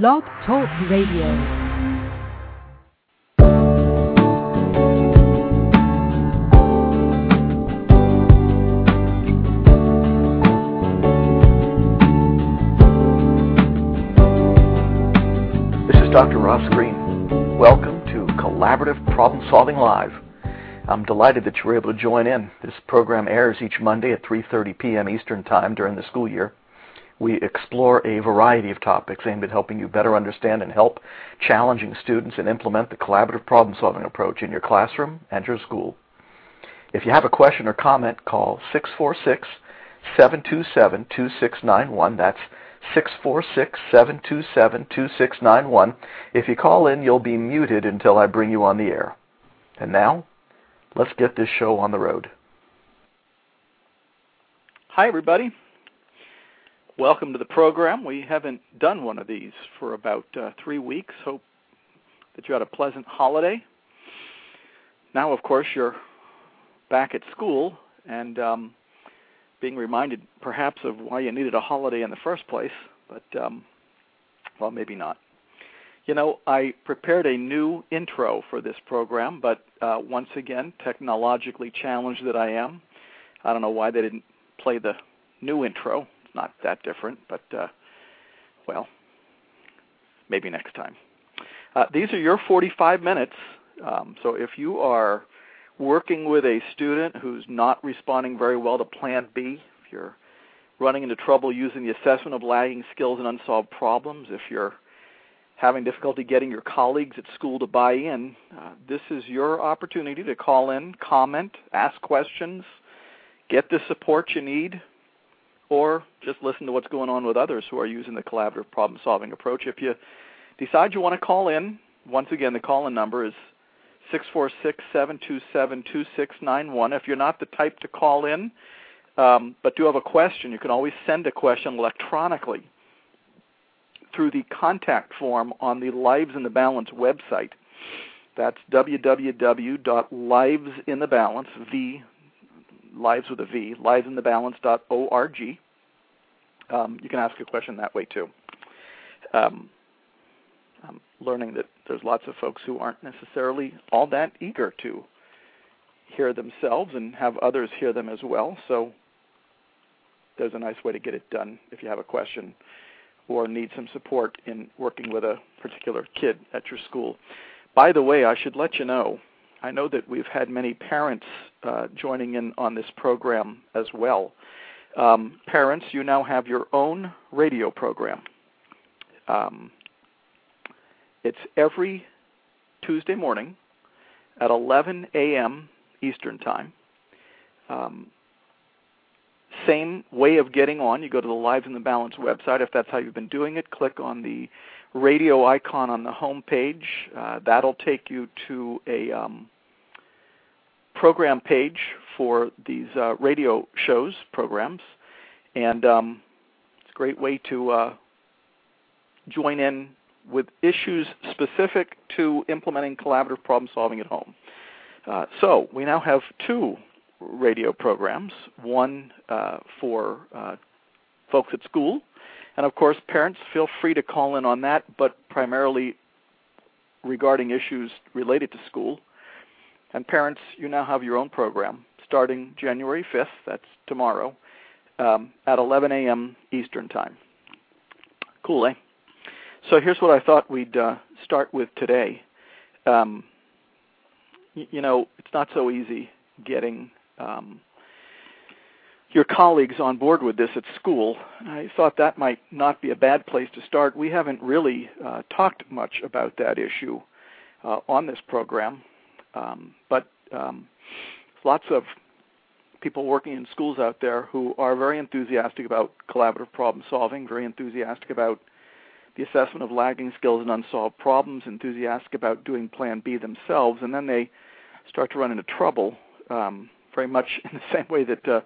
Blog Talk Radio. This is Dr. Ross Greene. Welcome to Collaborative Problem Solving Live. I'm delighted that you were able to join in. This program airs each Monday at 3:30 p.m. Eastern Time during the school year. We explore a variety of topics aimed at helping you better understand and help challenging students and implement the collaborative problem-solving approach in your classroom and your school. If you have a question or comment, call 646 727 2691. That's 646-727-2691. If you call in, you'll be muted until I bring you on the air. And now, let's get this show on the road. Hi, everybody. Welcome to the program. We haven't done one of these for about uh, three weeks. Hope that you had a pleasant holiday. Now, of course, you're back at school, and um, being reminded perhaps of why you needed a holiday in the first place, but um, well, maybe not. You know, I prepared a new intro for this program, but uh, once again, technologically challenged that I am, I don't know why they didn't play the new intro. Not that different, but uh, well, maybe next time. Uh, these are your 45 minutes. Um, so if you are working with a student who's not responding very well to Plan B, if you're running into trouble using the assessment of lagging skills and unsolved problems, if you're having difficulty getting your colleagues at school to buy in, uh, this is your opportunity to call in, comment, ask questions, get the support you need, or just listen to what's going on with others who are using the collaborative problem solving approach. If you decide you want to call in, once again, the call in number is 646-727-2691. If you're not the type to call in, um, but do have a question, you can always send a question electronically through the contact form on the Lives in the Balance website. That's www.livesinthebalance, V, lives with a V, livesinthebalance.org. Um, you can ask a question that way too. Um, I'm learning that there's lots of folks who aren't necessarily all that eager to hear themselves and have others hear them as well. So there's a nice way to get it done if you have a question or need some support in working with a particular kid at your school. By the way, I should let you know, I know that we've had many parents uh, joining in on this program as well. Um, parents, you now have your own radio program. Um, it's every Tuesday morning at 11 a.m. Eastern Time. Um, same way of getting on. You go to the Lives in the Balance website. If that's how you've been doing it, click on the radio icon on the home page. Uh, that'll take you to a um, program page for these uh, radio shows, programs. And um, it's a great way to uh, join in with issues specific to implementing collaborative problem solving at home. Uh, so we now have two radio programs, one uh, for uh, folks at school, and of course parents feel free to call in on that, but primarily regarding issues related to school. And parents, you now have your own program starting January 5th, that's tomorrow, um, at 11 a.m. Eastern Time. Cool, eh? So here's what I thought we'd uh, start with today. Um, y- you know, it's not so easy getting um, your colleagues on board with this at school. I thought that might not be a bad place to start. We haven't really uh, talked much about that issue uh, on this program, um, but um, lots of people working in schools out there who are very enthusiastic about collaborative problem solving, very enthusiastic about the assessment of lagging skills and unsolved problems, enthusiastic about doing Plan B themselves, and then they start to run into trouble, um, very much in the same way that uh,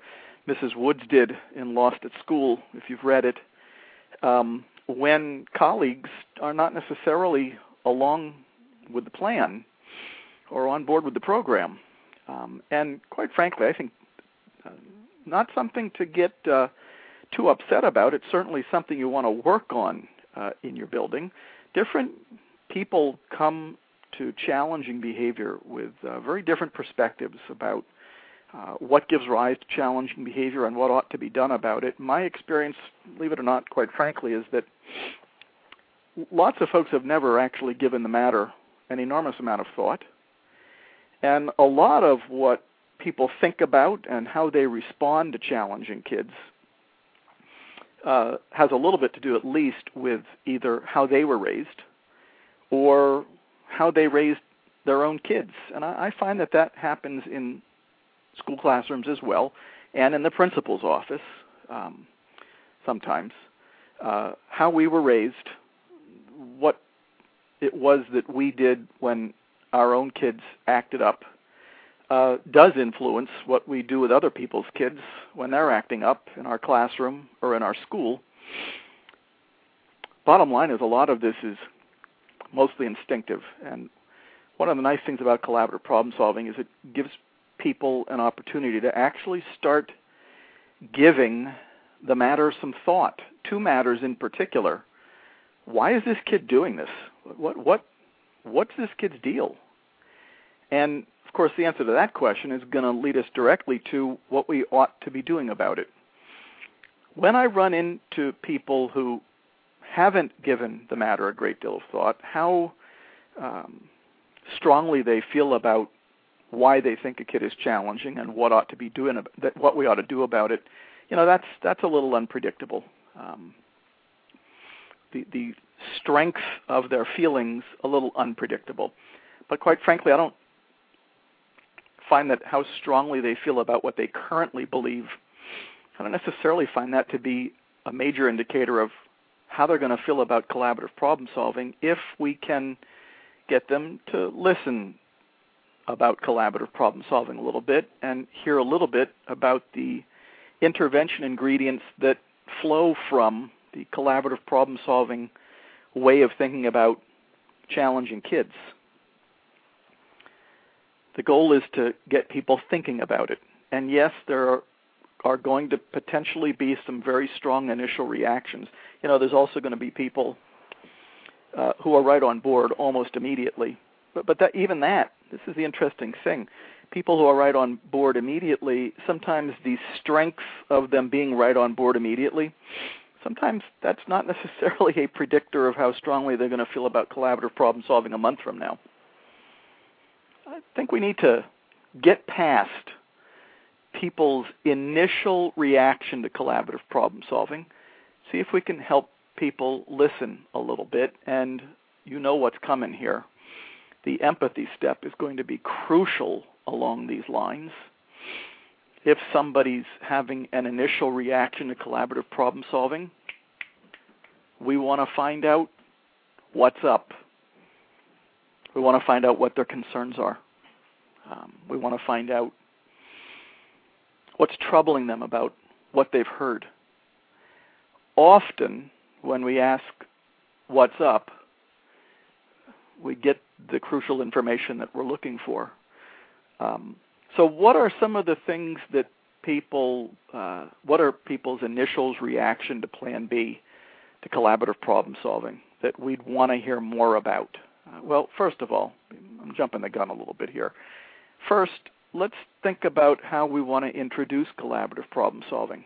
Mrs. Woods did in Lost at School, if you've read it, um, when colleagues are not necessarily along with the plan or on board with the program. Um, and quite frankly, I think uh, not something to get uh, too upset about. It's certainly something you want to work on uh, in your building. Different people come to challenging behavior with uh, very different perspectives about uh, what gives rise to challenging behavior and what ought to be done about it. My experience, believe it or not, quite frankly, is that lots of folks have never actually given the matter an enormous amount of thought. And a lot of what people think about and how they respond to challenging kids uh, has a little bit to do, at least, with either how they were raised or how they raised their own kids. And I, I find that that happens in school classrooms as well, and in the principal's office um, sometimes. Uh, how we were raised, what it was that we did when our own kids acted up, uh, does influence what we do with other people's kids when they're acting up in our classroom or in our school. Bottom line is, a lot of this is mostly instinctive. And one of the nice things about collaborative problem solving is it gives people an opportunity to actually start giving the matter some thought. Two matters in particular. Why is this kid doing this? What what what's this kid's deal? And of course, the answer to that question is going to lead us directly to what we ought to be doing about it. When I run into people who haven't given the matter a great deal of thought, how um, strongly they feel about why they think a kid is challenging and what ought to be doing what we ought to do about it you know that's that's a little unpredictable. Um, the the strength of their feelings a little unpredictable. But quite frankly i don't find that how strongly they feel about what they currently believe i don't necessarily find that to be a major indicator of how they're going to feel about collaborative problem solving if we can get them to listen about collaborative problem solving a little bit and hear a little bit about the intervention ingredients that flow from the collaborative problem solving way of thinking about challenging kids. The goal is to get people thinking about it. And yes, there are, are going to potentially be some very strong initial reactions. You know, there's also going to be people uh, who are right on board almost immediately. But, but that, even that this is the interesting thing. People who are right on board immediately, sometimes the strength of them being right on board immediately, sometimes that's not necessarily a predictor of how strongly they're going to feel about collaborative problem solving a month from now. I think we need to get past people's initial reaction to collaborative problem solving, see if we can help people listen a little bit, and you know what's coming here the empathy step is going to be crucial along these lines. If somebody's having an initial reaction to collaborative problem solving, we want to find out what's up. We want to find out what their concerns are. Um, we want to find out what's troubling them about what they've heard. Often, when we ask what's up, we get the crucial information that we're looking for. Um, so, what are some of the things that people, uh, what are people's initial reaction to Plan B, to collaborative problem solving, that we'd want to hear more about? Uh, well, first of all, I'm jumping the gun a little bit here. First, let's think about how we want to introduce collaborative problem solving.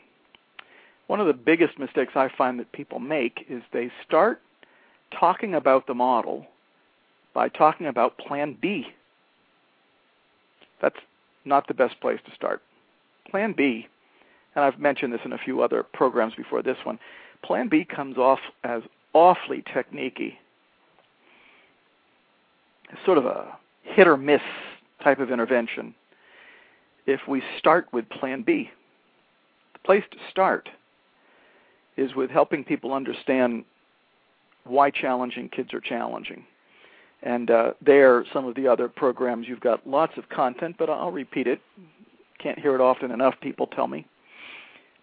One of the biggest mistakes I find that people make is they start talking about the model by talking about Plan B. That's not the best place to start. Plan B, and I've mentioned this in a few other programs before this one, Plan B comes off as awfully techniquey. It's sort of a hit or miss type of intervention. If we start with Plan B, the place to start is with helping people understand why challenging kids are challenging. And uh, there, some of the other programs, you've got lots of content, but I'll repeat it. Can't hear it often enough, people tell me.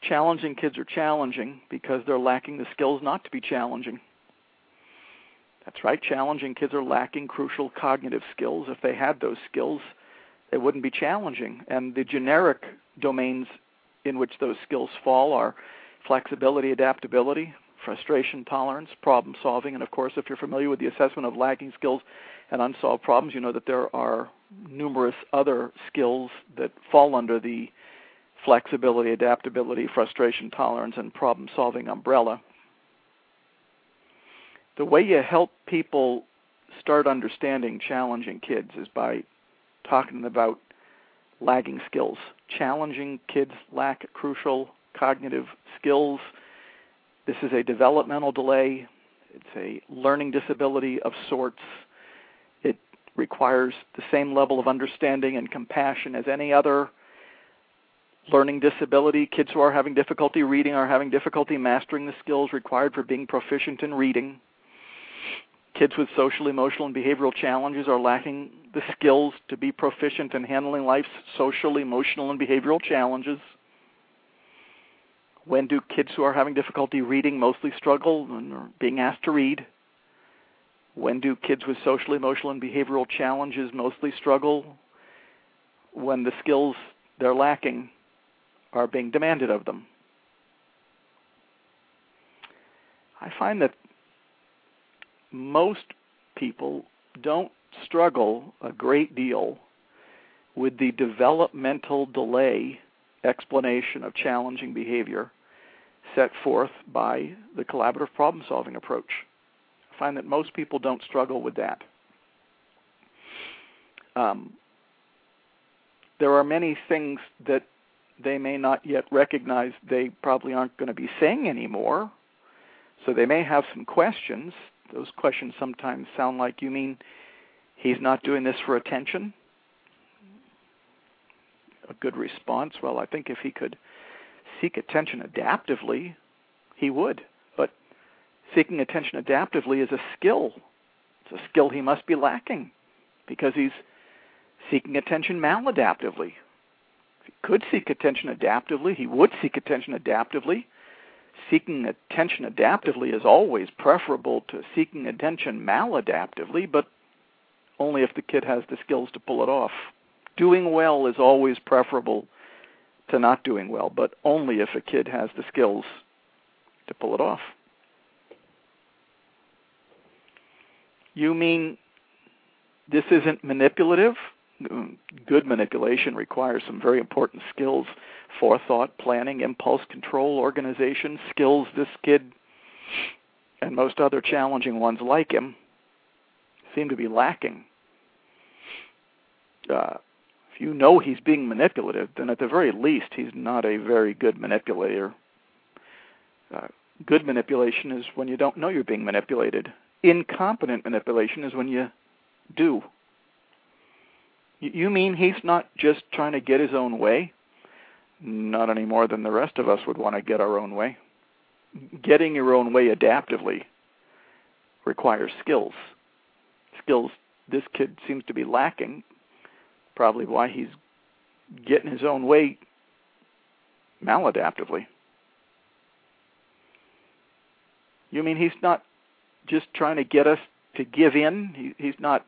Challenging kids are challenging because they're lacking the skills not to be challenging. That's right, challenging kids are lacking crucial cognitive skills. If they had those skills, they wouldn't be challenging. And the generic domains in which those skills fall are flexibility, adaptability, frustration tolerance, problem solving, and of course, if you're familiar with the assessment of lagging skills and unsolved problems, you know that there are numerous other skills that fall under the flexibility, adaptability, frustration tolerance, and problem solving umbrella. The way you help people start understanding challenging kids is by talking about lagging skills. Challenging kids lack crucial cognitive skills. This is a developmental delay. It's a learning disability of sorts. It requires the same level of understanding and compassion as any other learning disability. Kids who are having difficulty reading are having difficulty mastering the skills required for being proficient in reading. Kids with social, emotional, and behavioral challenges are lacking the skills to be proficient in handling life's social, emotional, and behavioral challenges. When do kids who are having difficulty reading mostly struggle and are being asked to read? When do kids with social, emotional, and behavioral challenges mostly struggle? When the skills they're lacking are being demanded of them. I find that most people don't struggle a great deal with the developmental delay explanation of challenging behavior set forth by the collaborative problem solving approach. I find that most people don't struggle with that. Um, there are many things that they may not yet recognize they probably aren't going to be saying anymore. So they may have some questions. Those questions sometimes sound like, You mean he's not doing this for attention? A good response. Well, I think if he could seek attention adaptively, he would. But seeking attention adaptively is a skill. It's a skill he must be lacking because he's seeking attention maladaptively If he could seek attention adaptively, he would seek attention adaptively. Seeking attention adaptively is always preferable to seeking attention maladaptively, but only if the kid has the skills to pull it off. Doing well is always preferable to not doing well, but only if a kid has the skills to pull it off. You mean this isn't manipulative? good manipulation requires some very important skills forethought, planning, impulse control, organization, skills this kid and most other challenging ones like him seem to be lacking. Uh, you know he's being manipulative, then at the very least he's not a very good manipulator. Uh, good manipulation is when you don't know you're being manipulated. Incompetent manipulation is when you do you mean he's not just trying to get his own way? Not any more than the rest of us would want to get our own way. Getting your own way adaptively requires skills. Skills this kid seems to be lacking, probably why he's getting his own way maladaptively. You mean he's not just trying to get us to give in? He, he's not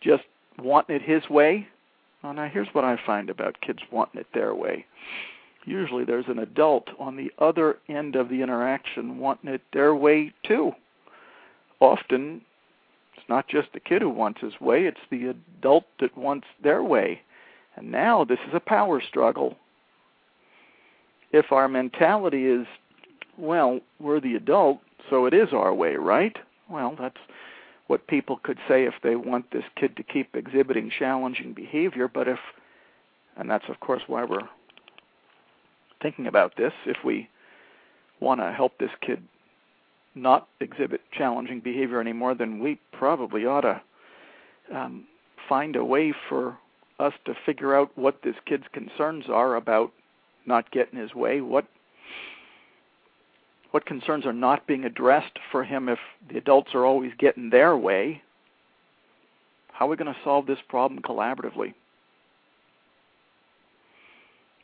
just wanting it his way. Well, now here's what I find about kids wanting it their way. Usually there's an adult on the other end of the interaction wanting it their way too. Often it's not just the kid who wants his way, it's the adult that wants their way. And now this is a power struggle. If our mentality is, well, we're the adult, so it is our way, right? Well, that's what people could say if they want this kid to keep exhibiting challenging behavior, but if, and that's of course why we're thinking about this, if we want to help this kid not exhibit challenging behavior anymore, then we probably ought to um, find a way for us to figure out what this kid's concerns are about not getting his way, what what concerns are not being addressed for him if the adults are always getting their way? How are we going to solve this problem collaboratively?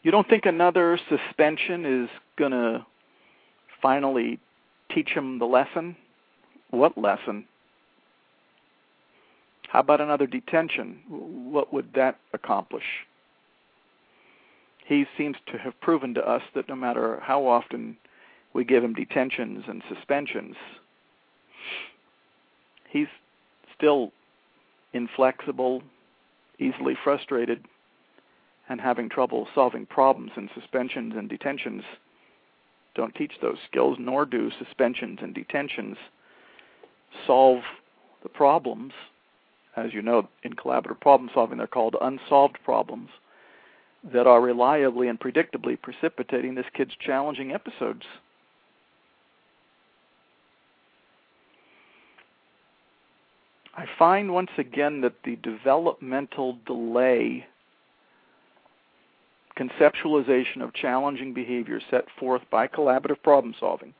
You don't think another suspension is going to finally teach him the lesson? What lesson? How about another detention? What would that accomplish? he seems to have proven to us that no matter how often we give him detentions and suspensions, he's still inflexible, easily frustrated, and having trouble solving problems. And suspensions and detentions don't teach those skills, nor do suspensions and detentions solve the problems. As you know, in collaborative problem solving, they're called unsolved problems that are reliably and predictably precipitating this kid's challenging episodes. I find once again that the developmental delay conceptualization of challenging behavior set forth by collaborative problem solving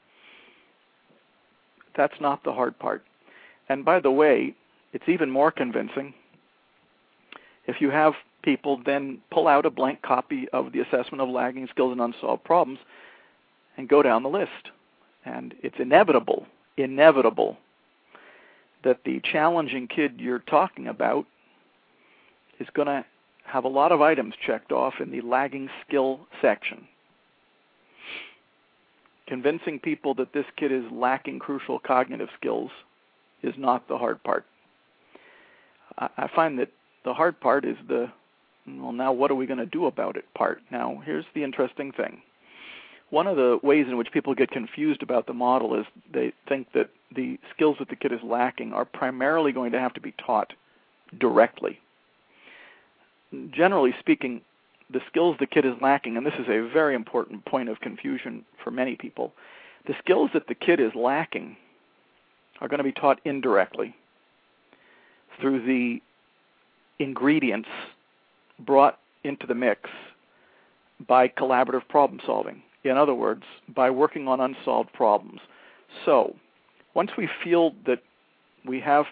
that's not the hard part. And by the way, it's even more convincing if you have people then pull out a blank copy of the assessment of lagging skills and unsolved problems and go down the list. And it's inevitable, inevitable that the challenging kid you're talking about is going to have a lot of items checked off in the lagging skill section. Convincing people that this kid is lacking crucial cognitive skills is not the hard part. I find that the hard part is the well, now what are we going to do about it part. Now, here's the interesting thing. One of the ways in which people get confused about the model is they think that the skills that the kid is lacking are primarily going to have to be taught directly. Generally speaking, the skills the kid is lacking, and this is a very important point of confusion for many people, the skills that the kid is lacking are going to be taught indirectly through the ingredients brought into the mix by collaborative problem solving. In other words, by working on unsolved problems. So, once we feel that we have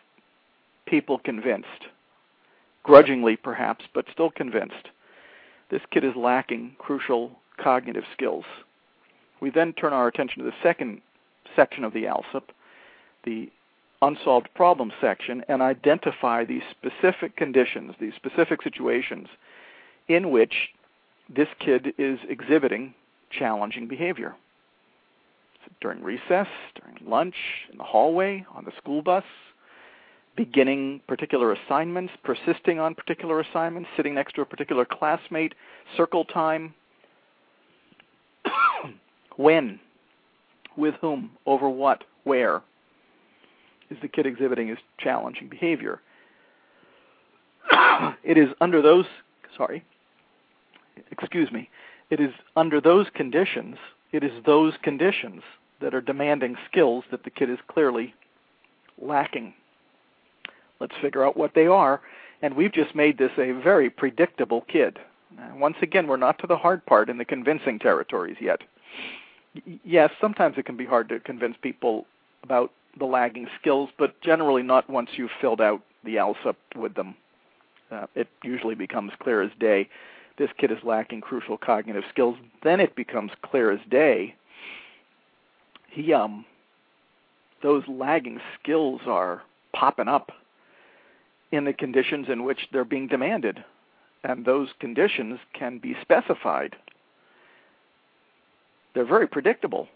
people convinced, grudgingly perhaps, but still convinced, this kid is lacking crucial cognitive skills. We then turn our attention to the second section of the ALSUP, the unsolved problem section and identify these specific conditions, these specific situations in which this kid is exhibiting challenging behavior. During recess, during lunch, in the hallway, on the school bus, beginning particular assignments, persisting on particular assignments, sitting next to a particular classmate, circle time. when? With whom? Over what? Where? is the kid exhibiting his challenging behavior. it is under those sorry, excuse me, it is under those conditions, it is those conditions that are demanding skills that the kid is clearly lacking. Let's figure out what they are, and we've just made this a very predictable kid. once again, we're not to the hard part in the convincing territories yet. Yes, sometimes it can be hard to convince people about the lagging skills, but generally not once you've filled out the ALSUP with them. Uh, it usually becomes clear as day. This kid is lacking crucial cognitive skills. Then it becomes clear as day. He um, those lagging skills are popping up in the conditions in which they're being demanded, and those conditions can be specified. They're very predictable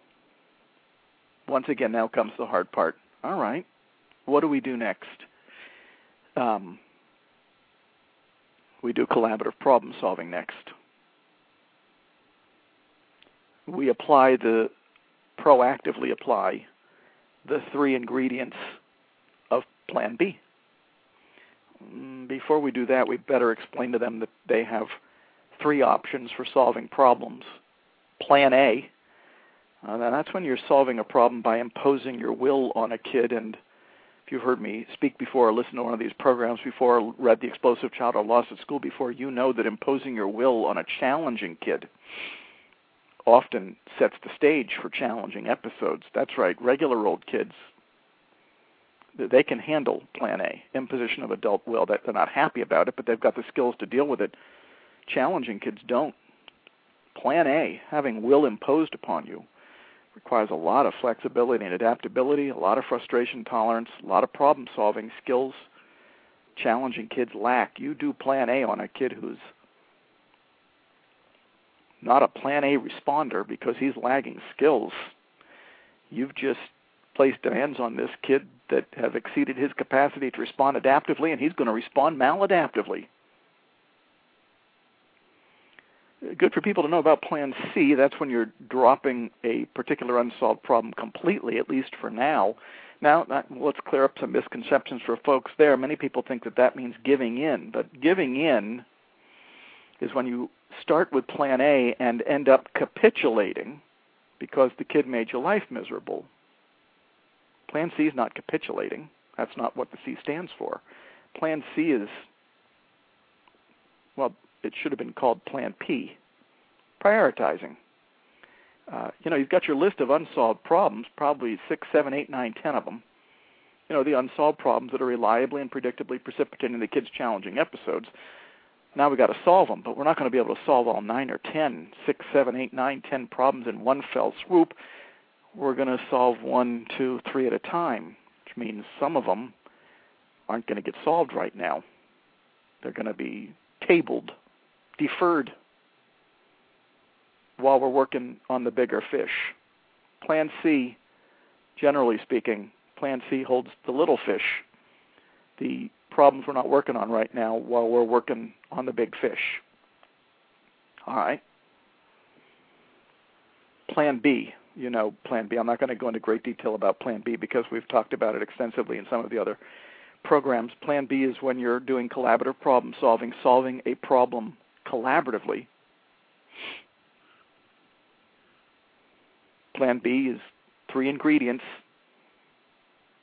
once again, now comes the hard part. All right, what do we do next? Um, we do collaborative problem solving next. We apply the proactively apply the three ingredients of Plan B. Mm, before we do that, we better explain to them that they have three options for solving problems. Plan A uh, that's when you're solving a problem by imposing your will on a kid. And if you've heard me speak before, or listened to one of these programs before, or read The Explosive Child or Lost at School before, you know that imposing your will on a challenging kid often sets the stage for challenging episodes. That's right, regular old kids, they can handle Plan A, imposition of adult will. That they're not happy about it, but they've got the skills to deal with it. Challenging kids don't. Plan A, having will imposed upon you, requires a lot of flexibility and adaptability, a lot of frustration tolerance, a lot of problem solving skills challenging kids lack. You do plan A on a kid who's not a plan A responder because he's lagging skills. You've just placed demands on this kid that have exceeded his capacity to respond adaptively, and he's going to respond maladaptively. Good for people to know about Plan C. That's when you're dropping a particular unsolved problem completely, at least for now. Now, uh, let's clear up some misconceptions for folks there. Many people think that that means giving in, but giving in is when you start with Plan A and end up capitulating because the kid made your life miserable. Plan C is not capitulating. That's not what the C stands for. Plan C is, well, it should have been called Plan P, prioritizing. Uh, you know, you've got your list of unsolved problems, probably six, seven, eight, nine, ten of them. You know, the unsolved problems that are reliably and predictably precipitating the kid's challenging episodes. Now we've got to solve them, but we're not going to be able to solve all nine or ten, six, seven, eight, nine, ten problems in one fell swoop. We're going to solve one, two, three at a time, which means some of them aren't going to get solved right now. They're going to be tabled, deferred while we're working on the bigger fish. Plan C, generally speaking, Plan C holds the little fish, the problems we're not working on right now while we're working on the big fish. All right. Plan B, you know, Plan B. I'm not going to go into great detail about Plan B because we've talked about it extensively in some of the other programs. Plan B is when you're doing collaborative problem solving, solving a problem collaboratively Plan B is three ingredients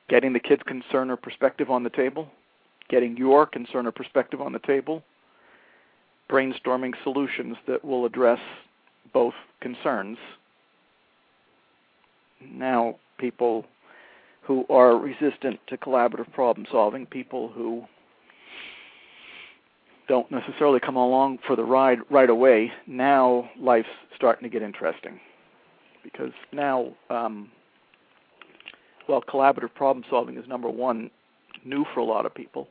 getting the kid's concern or perspective on the table, getting your concern or perspective on the table, brainstorming solutions that will address both concerns. Now, people who are resistant to collaborative problem solving, people who don't necessarily come along for the ride right away, now life's starting to get interesting because now, um, well, collaborative problem solving is number one, new for a lot of people.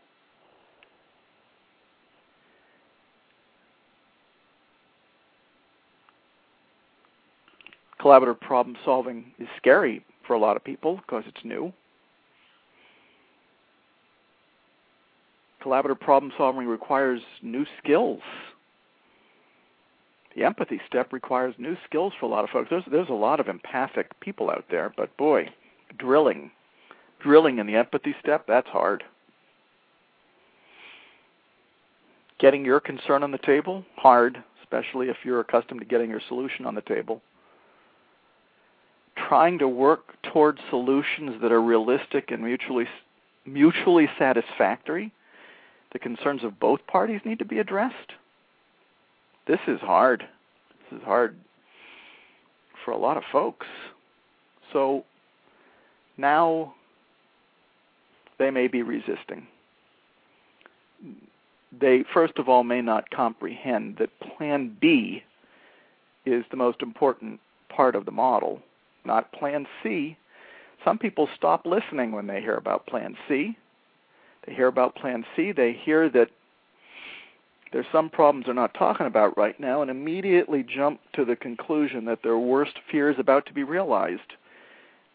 Collaborative problem solving is scary for a lot of people because it's new. Collaborative problem solving requires new skills the empathy step requires new skills for a lot of folks. There's there's a lot of empathic people out there, but boy, drilling, drilling in the empathy step, that's hard. Getting your concern on the table, hard, especially if you're accustomed to getting your solution on the table. Trying to work towards solutions that are realistic and mutually mutually satisfactory. The concerns of both parties need to be addressed this is hard. This is hard for a lot of folks. So now they may be resisting. They, first of all, may not comprehend that Plan B is the most important part of the model, not Plan C. Some people stop listening when they hear about Plan C. They hear about Plan C, they hear that there's some problems they're not talking about right now and immediately jump to the conclusion that their worst fear is about to be realized.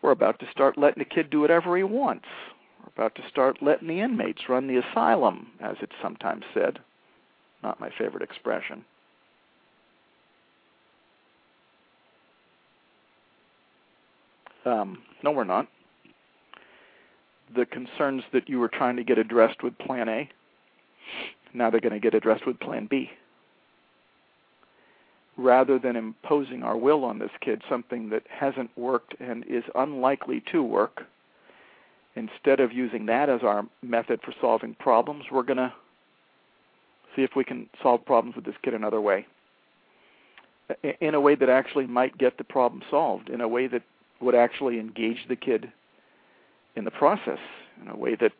We're about to start letting the kid do whatever he wants. We're about to start letting the inmates run the asylum, as it's sometimes said. Not my favorite expression. Um, no, we're not. The concerns that you were trying to get addressed with Plan A now they're going to get addressed with Plan B. Rather than imposing our will on this kid, something that hasn't worked and is unlikely to work, instead of using that as our method for solving problems, we're going to see if we can solve problems with this kid another way. In a way that actually might get the problem solved, in a way that would actually engage the kid in the process, in a way that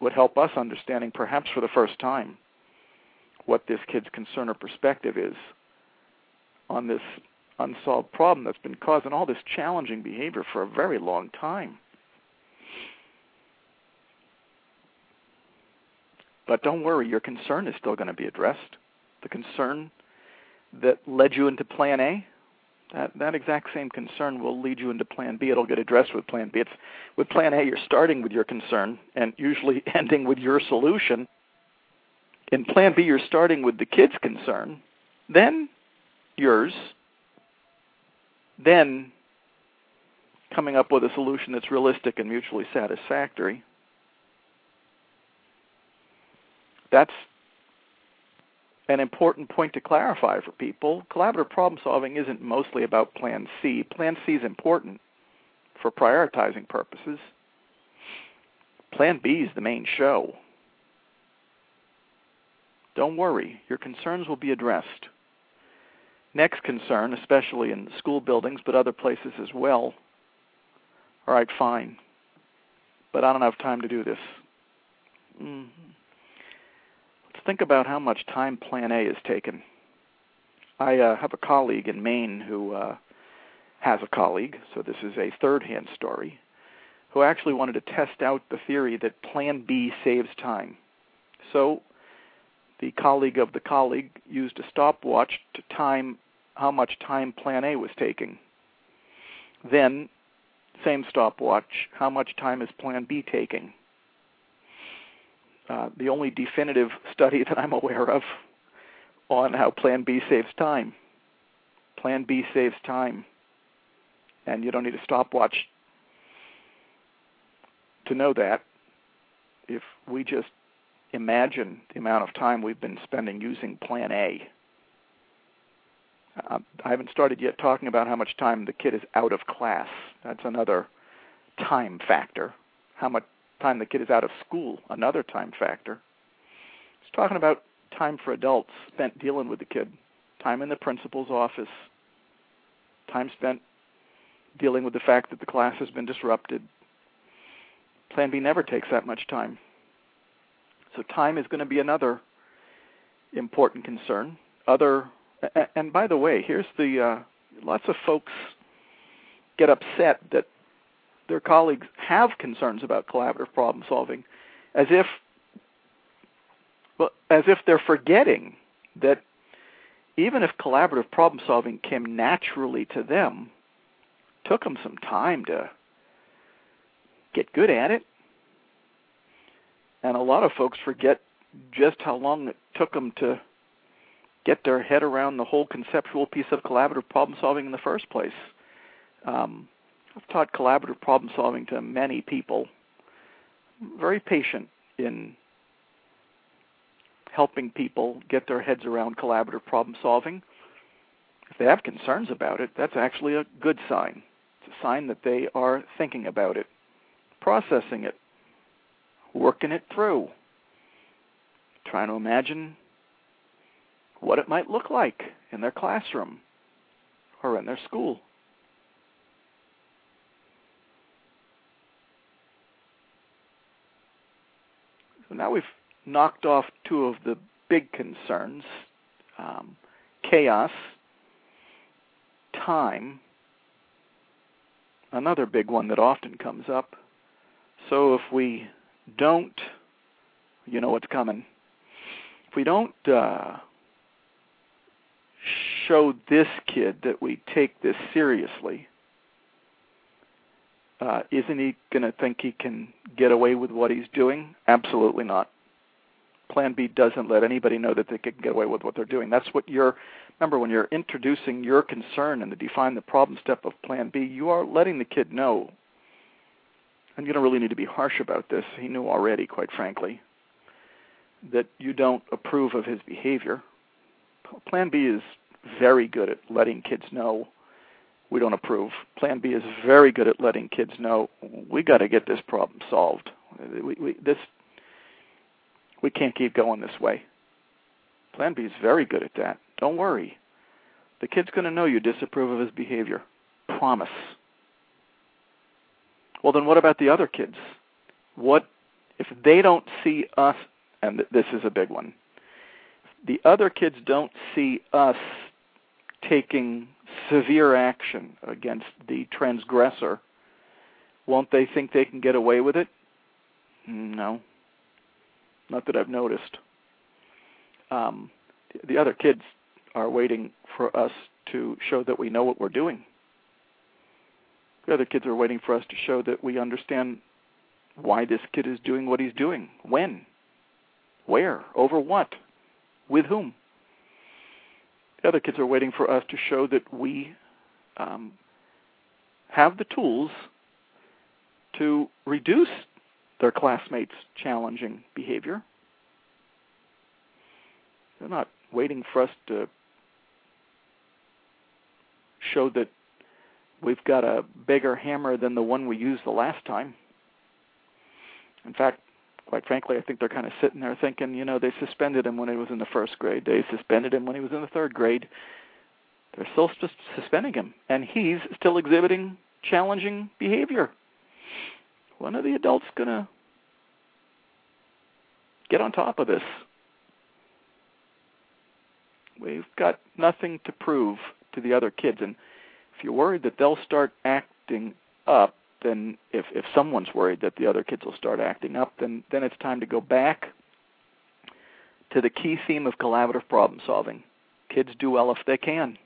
would help us understanding, perhaps for the first time, what this kid's concern or perspective is on this unsolved problem that's been causing all this challenging behavior for a very long time. But don't worry, your concern is still going to be addressed. The concern that led you into plan A, that that exact same concern will lead you into plan B. It'll get addressed with plan B. It's with plan A you're starting with your concern and usually ending with your solution. In plan B you're starting with the kid's concern, then yours, then coming up with a solution that's realistic and mutually satisfactory. That's an important point to clarify for people. Collaborative problem solving isn't mostly about Plan C. Plan C is important for prioritizing purposes. Plan B is the main show. Don't worry, your concerns will be addressed. Next concern, especially in school buildings but other places as well. All right, fine. But I don't have time to do this. Mm-hmm think about how much time Plan A is taken. I uh, have a colleague in Maine who uh, has a colleague, so this is a third hand story, who actually wanted to test out the theory that Plan B saves time. So the colleague of the colleague used a stopwatch to time how much time Plan A was taking. Then, same stopwatch, how much time is Plan B taking? Uh, the only definitive study that I'm aware of on how Plan B saves time. Plan B saves time, and you don't need a stopwatch to know that. If we just imagine the amount of time we've been spending using Plan A, uh, I haven't started yet talking about how much time the kid is out of class. That's another time factor. How much time the kid is out of school, another time factor. He's talking about time for adults spent dealing with the kid, time in the principal's office, time spent dealing with the fact that the class has been disrupted. Plan B never takes that much time. So time is going to be another important concern. Other, and by the way, here's the uh, lots of folks get upset that their colleagues have concerns about collaborative problem solving, as if well, as if they're forgetting that even if collaborative problem solving came naturally to them, took them some time to get good at it. And a lot of folks forget just how long it took them to get their head around the whole conceptual piece of collaborative problem solving in the first place. Um, I've taught collaborative problem solving to many people. Very patient in helping people get their heads around collaborative problem solving. If they have concerns about it, that's actually a good sign. It's a sign that they are thinking about it, processing it, working it through, trying to imagine what it might look like in their classroom or in their school. So now we've knocked off two of the big concerns um, chaos, time, another big one that often comes up. So if we don't, you know what's coming, if we don't uh, show this kid that we take this seriously, uh, isn't he going to think he can get away with what he's doing? Absolutely not. Plan B doesn't let anybody know that they can get away with what they're doing. That's what you're. Remember, when you're introducing your concern and the define the problem step of Plan B, you are letting the kid know. And you don't really need to be harsh about this. He knew already, quite frankly, that you don't approve of his behavior. Plan B is very good at letting kids know we don't approve. Plan B is very good at letting kids know we got to get this problem solved. We, we, this we can't keep going this way. Plan B is very good at that. Don't worry. The kid's going to know you disapprove of his behavior. Promise. Well, then what about the other kids? What if they don't see us? And this is a big one. The other kids don't see us taking severe action against the transgressor, won't they think they can get away with it? No, not that I've noticed. Um, the other kids are waiting for us to show that we know what we're doing. The other kids are waiting for us to show that we understand why this kid is doing what he's doing, when, where, over what, with whom. The other kids are waiting for us to show that we um, have the tools to reduce their classmates' challenging behavior. They're not waiting for us to show that we've got a bigger hammer than the one we used the last time. In fact, quite frankly, I think they're kind of sitting there thinking, you know, they suspended him when he was in the first grade. They suspended him when he was in the third grade. They're still just suspending him, and he's still exhibiting challenging behavior. When are the adults going to get on top of this? We've got nothing to prove to the other kids, and if you're worried that they'll start acting up, then if if someone's worried that the other kids will start acting up, then then it's time to go back to the key theme of collaborative problem solving. Kids do well if they can.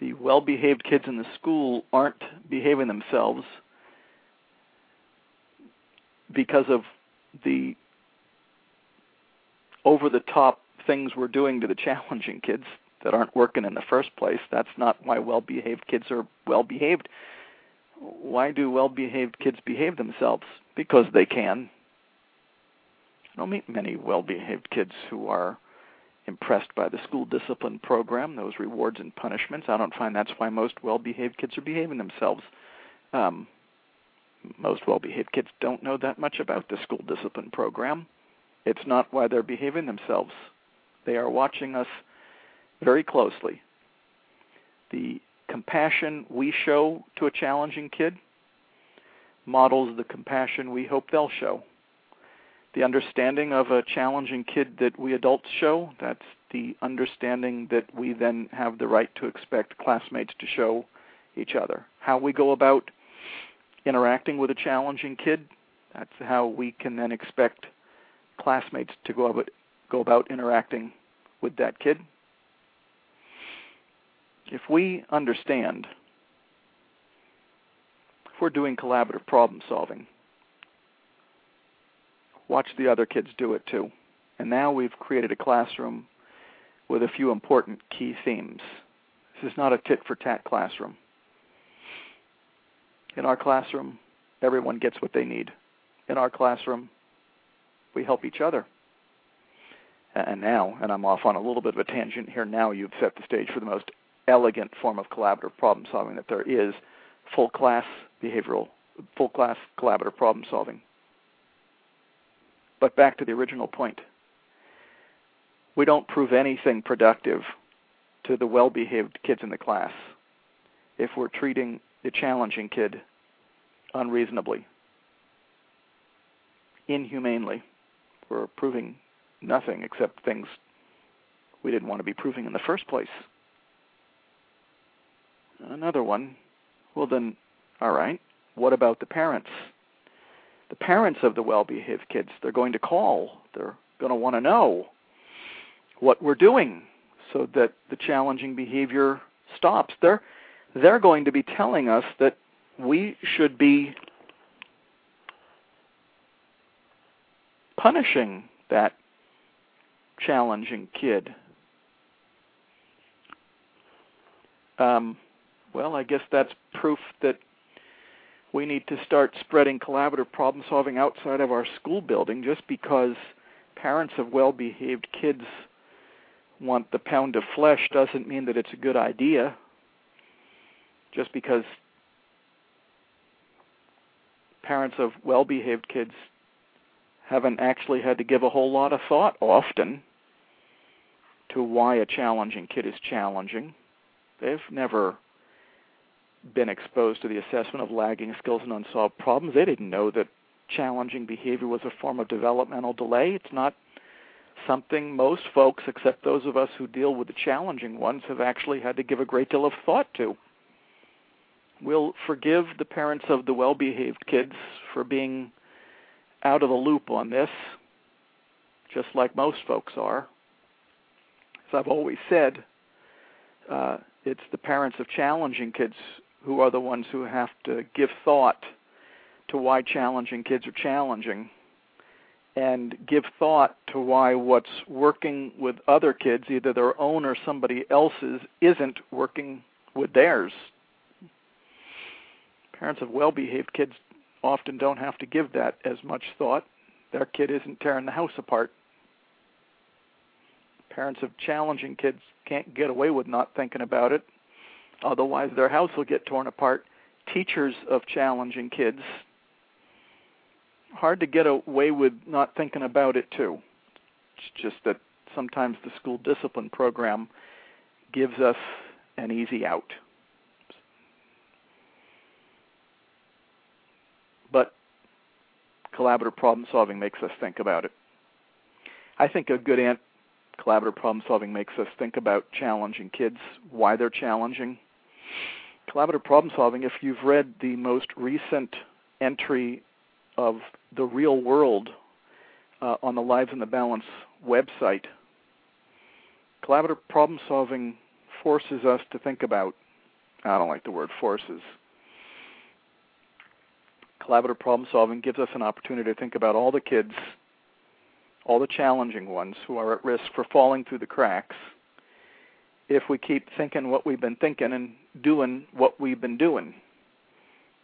The well-behaved kids in the school aren't behaving themselves because of the over the top things we're doing to the challenging kids that aren't working in the first place. That's not why well behaved kids are well behaved. Why do well behaved kids behave themselves? Because they can. I don't meet many well behaved kids who are impressed by the school discipline program, those rewards and punishments. I don't find that's why most well behaved kids are behaving themselves. Um, most well behaved kids don't know that much about the school discipline program. It's not why they're behaving themselves. They are watching us very closely. The compassion we show to a challenging kid models the compassion we hope they'll show. The understanding of a challenging kid that we adults show, that's the understanding that we then have the right to expect classmates to show each other. How we go about interacting with a challenging kid, that's how we can then expect classmates to go about, go about interacting with that kid. If we understand, if we're doing collaborative problem solving, watch the other kids do it too. And now we've created a classroom with a few important key themes. This is not a tit for tat classroom. In our classroom, everyone gets what they need. In our classroom, we help each other. And now, and I'm off on a little bit of a tangent here, now you've set the stage for the most elegant form of collaborative problem solving that there is full class behavioral, full class collaborative problem solving. But back to the original point. We don't prove anything productive to the well behaved kids in the class if we're treating the challenging kid unreasonably, inhumanely. We're proving nothing except things we didn't want to be proving in the first place. Another one, well, then, all right, what about the parents? The parents of the well behaved kids, they're going to call. They're going to want to know what we're doing so that the challenging behavior stops. They're, they're going to be telling us that we should be punishing that challenging kid. Um, well, I guess that's proof that we need to start spreading collaborative problem solving outside of our school building just because parents of well behaved kids want the pound of flesh doesn't mean that it's a good idea. Just because parents of well behaved kids haven't actually had to give a whole lot of thought often to why a challenging kid is challenging. They've never been exposed to the assessment of lagging skills and unsolved problems. They didn't know that challenging behavior was a form of developmental delay. It's not something most folks, except those of us who deal with the challenging ones, have actually had to give a great deal of thought to. We'll forgive the parents of the well behaved kids for being out of the loop on this, just like most folks are. As I've always said, uh, it's the parents of challenging kids who are the ones who have to give thought to why challenging kids are challenging and give thought to why what's working with other kids, either their own or somebody else's, isn't working with theirs. Parents of well behaved kids often don't have to give that as much thought. Their kid isn't tearing the house apart. Parents of challenging kids can't get away with not thinking about it, otherwise, their house will get torn apart. Teachers of challenging kids hard to get away with not thinking about it too. It's just that sometimes the school discipline program gives us an easy out. But collaborative problem solving makes us think about it. I think a good ant collaborative problem solving makes us think about challenging kids, why they're challenging. Collaborative problem solving, if you've read the most recent entry of the real world uh, on the Lives in the Balance website. Collaborative problem solving forces us to think about, I don't like the word forces. Collaborative problem solving gives us an opportunity to think about all the kids, all the challenging ones who are at risk for falling through the cracks if we keep thinking what we've been thinking and doing what we've been doing.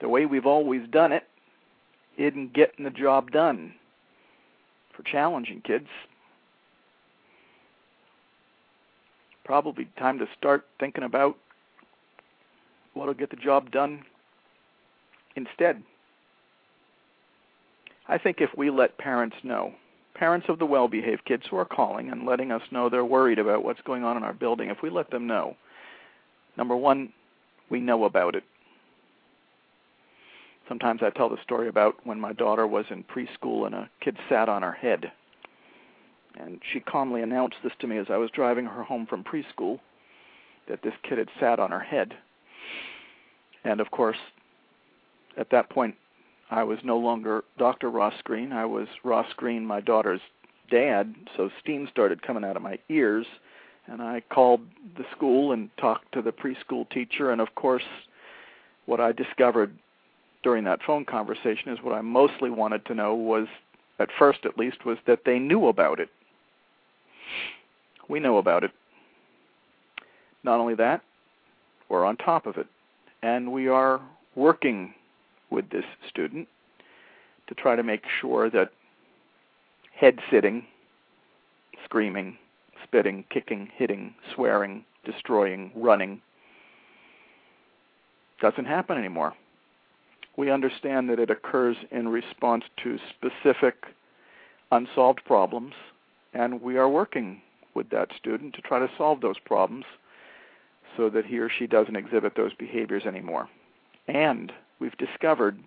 The way we've always done it isn't getting the job done for challenging kids. Probably time to start thinking about what'll get the job done instead. I think if we let parents know, parents of the well behaved kids who are calling and letting us know they're worried about what's going on in our building, if we let them know, number one, we know about it sometimes I tell the story about when my daughter was in preschool and a kid sat on her head. And she calmly announced this to me as I was driving her home from preschool that this kid had sat on her head. And of course, at that point, I was no longer Dr. Ross Greene. I was Ross Greene, my daughter's dad. So steam started coming out of my ears. And I called the school and talked to the preschool teacher. And of course, what I discovered during that phone conversation is what I mostly wanted to know was, at first at least, was that they knew about it. We know about it. Not only that, we're on top of it. And we are working with this student to try to make sure that head sitting, screaming, spitting, kicking, hitting, swearing, destroying, running doesn't happen anymore we understand that it occurs in response to specific unsolved problems, and we are working with that student to try to solve those problems so that he or she doesn't exhibit those behaviors anymore. And we've discovered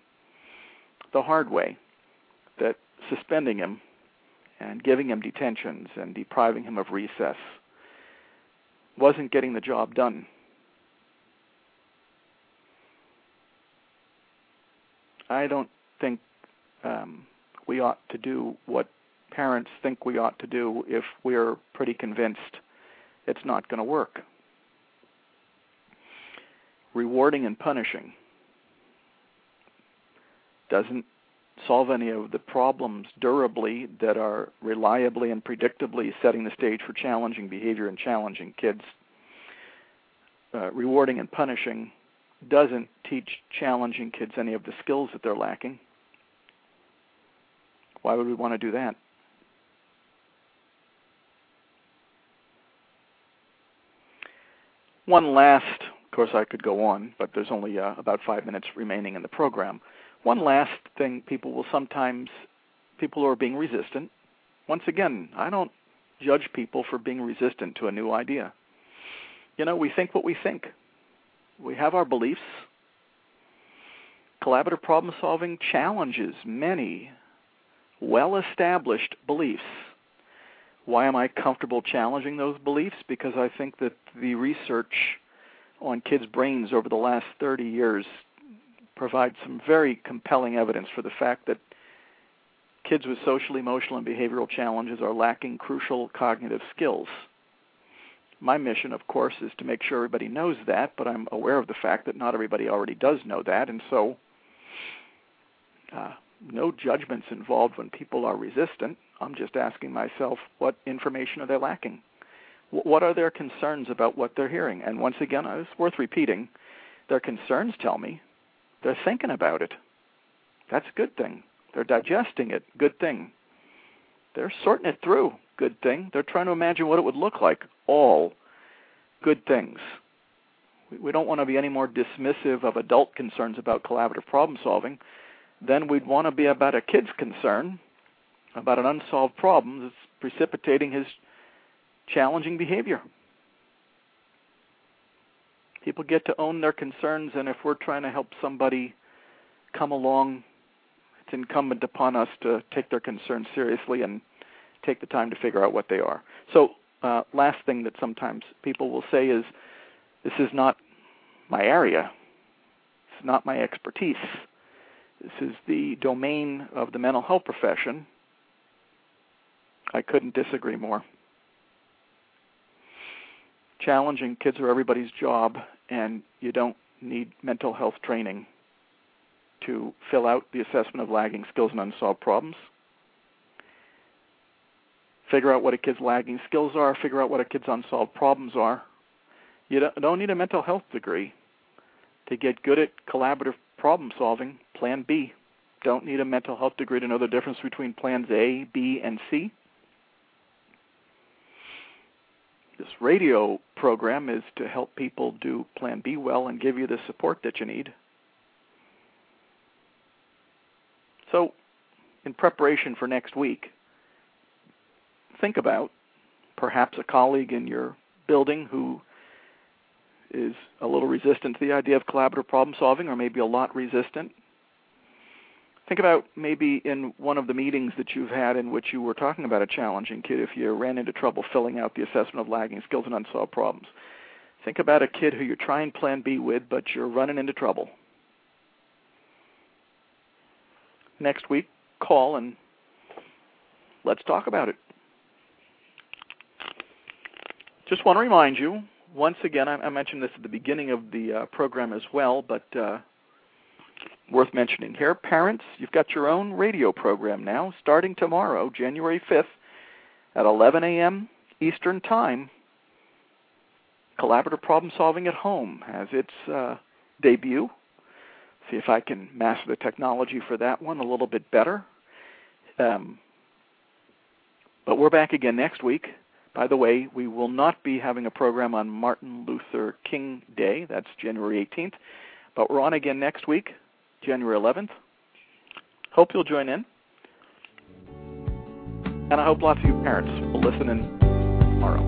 the hard way that suspending him and giving him detentions and depriving him of recess wasn't getting the job done. I don't think um, we ought to do what parents think we ought to do if we're pretty convinced it's not going to work. Rewarding and punishing doesn't solve any of the problems durably that are reliably and predictably setting the stage for challenging behavior and challenging kids. Uh, rewarding and punishing doesn't teach challenging kids any of the skills that they're lacking. Why would we want to do that? One last, of course, I could go on, but there's only uh, about five minutes remaining in the program. One last thing people will sometimes, people who are being resistant, once again, I don't judge people for being resistant to a new idea. You know, we think what we think we have our beliefs. Collaborative problem solving challenges many well established beliefs. Why am I comfortable challenging those beliefs? Because I think that the research on kids' brains over the last 30 years provides some very compelling evidence for the fact that kids with social, emotional, and behavioral challenges are lacking crucial cognitive skills my mission, of course, is to make sure everybody knows that, but I'm aware of the fact that not everybody already does know that, and so uh, no judgments involved when people are resistant. I'm just asking myself, what information are they lacking? what are their concerns about what they're hearing? And once again, it's worth repeating. Their concerns tell me they're thinking about it. That's a good thing. They're digesting it. Good thing. They're sorting it through. Good thing. They're trying to imagine what it would look like. All good things. We don't want to be any more dismissive of adult concerns about collaborative problem solving than we'd want to be about a kid's concern about an unsolved problem that's precipitating his challenging behavior. People get to own their concerns, and if we're trying to help somebody come along, it's incumbent upon us to take their concerns seriously and take the time to figure out what they are. So, uh, last thing that sometimes people will say is, This is not my area, it's not my expertise. This is the domain of the mental health profession. I couldn't disagree more challenging kids are everybody's job, and you don't need mental health training to fill out the assessment of lagging skills and unsolved problems. Figure out what a kid's lagging skills are, figure out what a kid's unsolved problems are. You don't need a mental health degree to get good at collaborative problem solving. Plan B. Don't need a mental health degree to know the difference between plans A, B, and C. this radio program is to help people do Plan B well and give you the support that you need. So, in preparation for next week, think about perhaps a colleague in your building who is a little resistant to the idea of collaborative problem solving, or maybe a lot resistant. Think about maybe in one of the meetings that you've had in which you were talking about a challenging kid if you ran into trouble filling out the assessment of lagging skills and unsolved problems. Think about a kid who you're trying Plan B with, but you're running into trouble. Next week, call and let's talk about it. Just want to remind you, once again, I, mentioned this at the beginning of the uh, program as well, but uh, worth mentioning here. Parents, you've got your own radio program now, starting tomorrow, January 5th, at 11 a.m. Eastern Time. Collaborative Problem Solving at Home has its uh, debut. See if I can master the technology for that one a little bit better. Um, but we're back again next week. By the way, we will not be having a program on Martin Luther King Day. That's January 18th. But we're on again next week. January 11th. Hope you'll join in. And I hope lots of you parents will listen in tomorrow.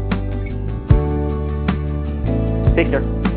Take care.